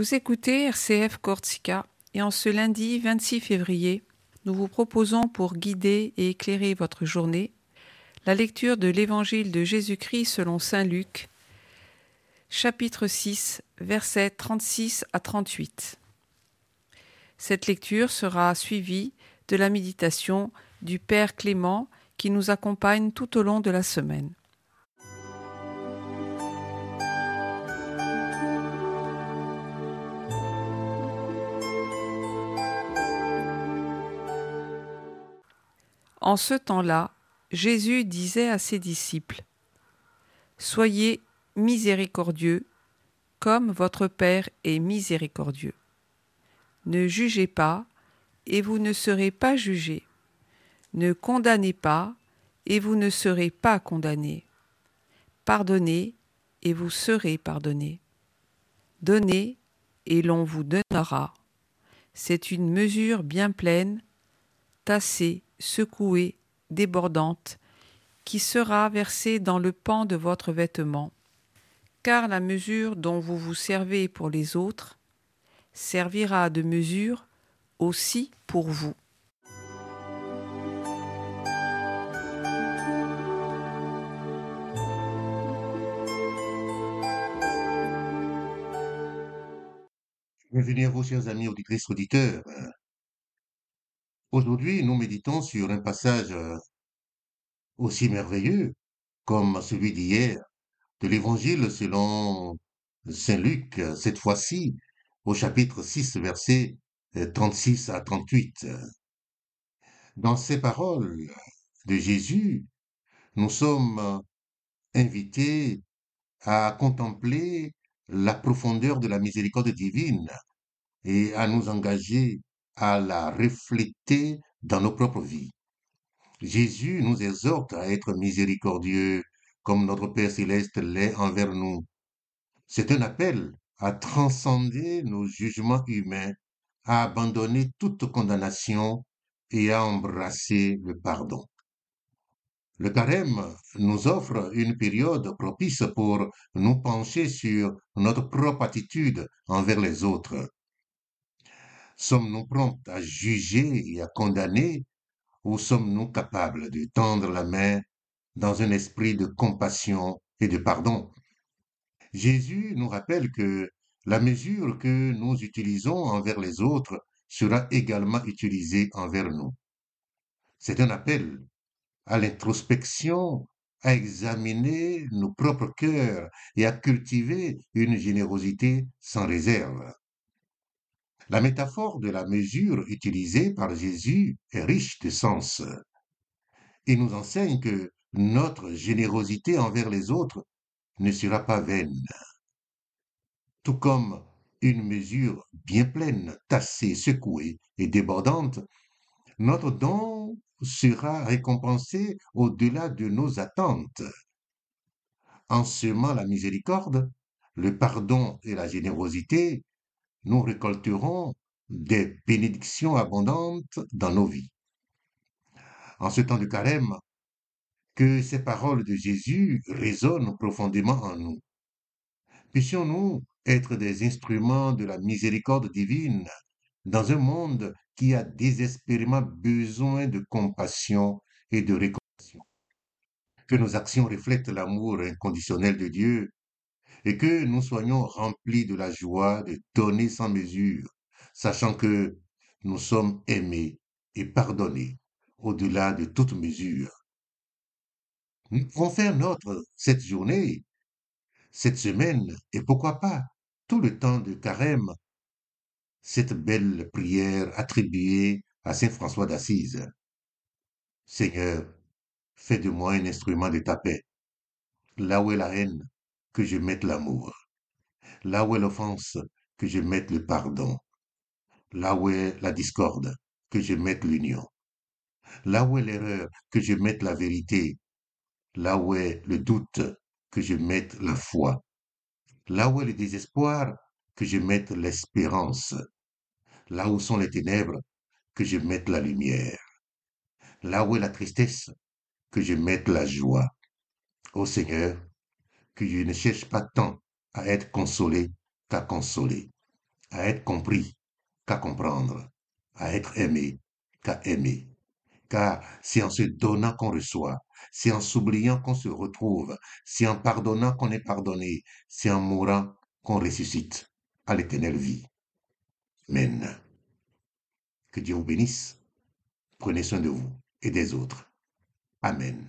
Vous écoutez RCF Corsica et en ce lundi 26 février, nous vous proposons pour guider et éclairer votre journée la lecture de l'Évangile de Jésus-Christ selon Saint Luc, chapitre 6, versets 36 à 38. Cette lecture sera suivie de la méditation du Père Clément qui nous accompagne tout au long de la semaine. En ce temps-là, Jésus disait à ses disciples, Soyez miséricordieux, comme votre Père est miséricordieux. Ne jugez pas, et vous ne serez pas jugés. Ne condamnez pas, et vous ne serez pas condamnés. Pardonnez, et vous serez pardonnés. Donnez, et l'on vous donnera. C'est une mesure bien pleine, tassée, secouée, débordante, qui sera versée dans le pan de votre vêtement, car la mesure dont vous vous servez pour les autres servira de mesure aussi pour vous. Bienvenue à vous, chers amis auditrices, auditeurs. Aujourd'hui, nous méditons sur un passage euh, aussi merveilleux comme celui d'hier de l'Évangile selon Saint Luc, cette fois-ci au chapitre 6, versets 36 à 38. Dans ces paroles de Jésus, nous sommes invités à contempler la profondeur de la miséricorde divine et à nous engager à la refléter dans nos propres vies. Jésus nous exhorte à être miséricordieux comme notre Père céleste l'est envers nous. C'est un appel à transcender nos jugements humains, à abandonner toute condamnation et à embrasser le pardon. Le carême nous offre une période propice pour nous pencher sur notre propre attitude envers les autres. Sommes-nous prompts à juger et à condamner ou sommes-nous capables de tendre la main dans un esprit de compassion et de pardon? Jésus nous rappelle que la mesure que nous utilisons envers les autres sera également utilisée envers nous. C'est un appel à l'introspection, à examiner nos propres cœurs et à cultiver une générosité sans réserve. La métaphore de la mesure utilisée par Jésus est riche de sens. Il nous enseigne que notre générosité envers les autres ne sera pas vaine. Tout comme une mesure bien pleine, tassée, secouée et débordante, notre don sera récompensé au-delà de nos attentes. En semant la miséricorde, le pardon et la générosité, nous récolterons des bénédictions abondantes dans nos vies. En ce temps de carême, que ces paroles de Jésus résonnent profondément en nous. Puissions-nous être des instruments de la miséricorde divine dans un monde qui a désespérément besoin de compassion et de réconciliation. Que nos actions reflètent l'amour inconditionnel de Dieu et que nous soyons remplis de la joie de donner sans mesure, sachant que nous sommes aimés et pardonnés au-delà de toute mesure. Pouvons faire notre cette journée, cette semaine, et pourquoi pas tout le temps de carême, cette belle prière attribuée à Saint François d'Assise. Seigneur, fais de moi un instrument de ta paix. Là où est la haine, que je mette l'amour. Là où est l'offense, que je mette le pardon. Là où est la discorde, que je mette l'union. Là où est l'erreur, que je mette la vérité. Là où est le doute, que je mette la foi. Là où est le désespoir, que je mette l'espérance. Là où sont les ténèbres, que je mette la lumière. Là où est la tristesse, que je mette la joie. Ô Seigneur, que je ne cherche pas tant à être consolé qu'à consoler. à être compris qu'à comprendre, à être aimé qu'à aimer. Car c'est en se donnant qu'on reçoit, c'est en s'oubliant qu'on se retrouve, c'est en pardonnant qu'on est pardonné, c'est en mourant qu'on ressuscite à l'éternelle vie. Amen. Que Dieu vous bénisse. Prenez soin de vous et des autres. Amen.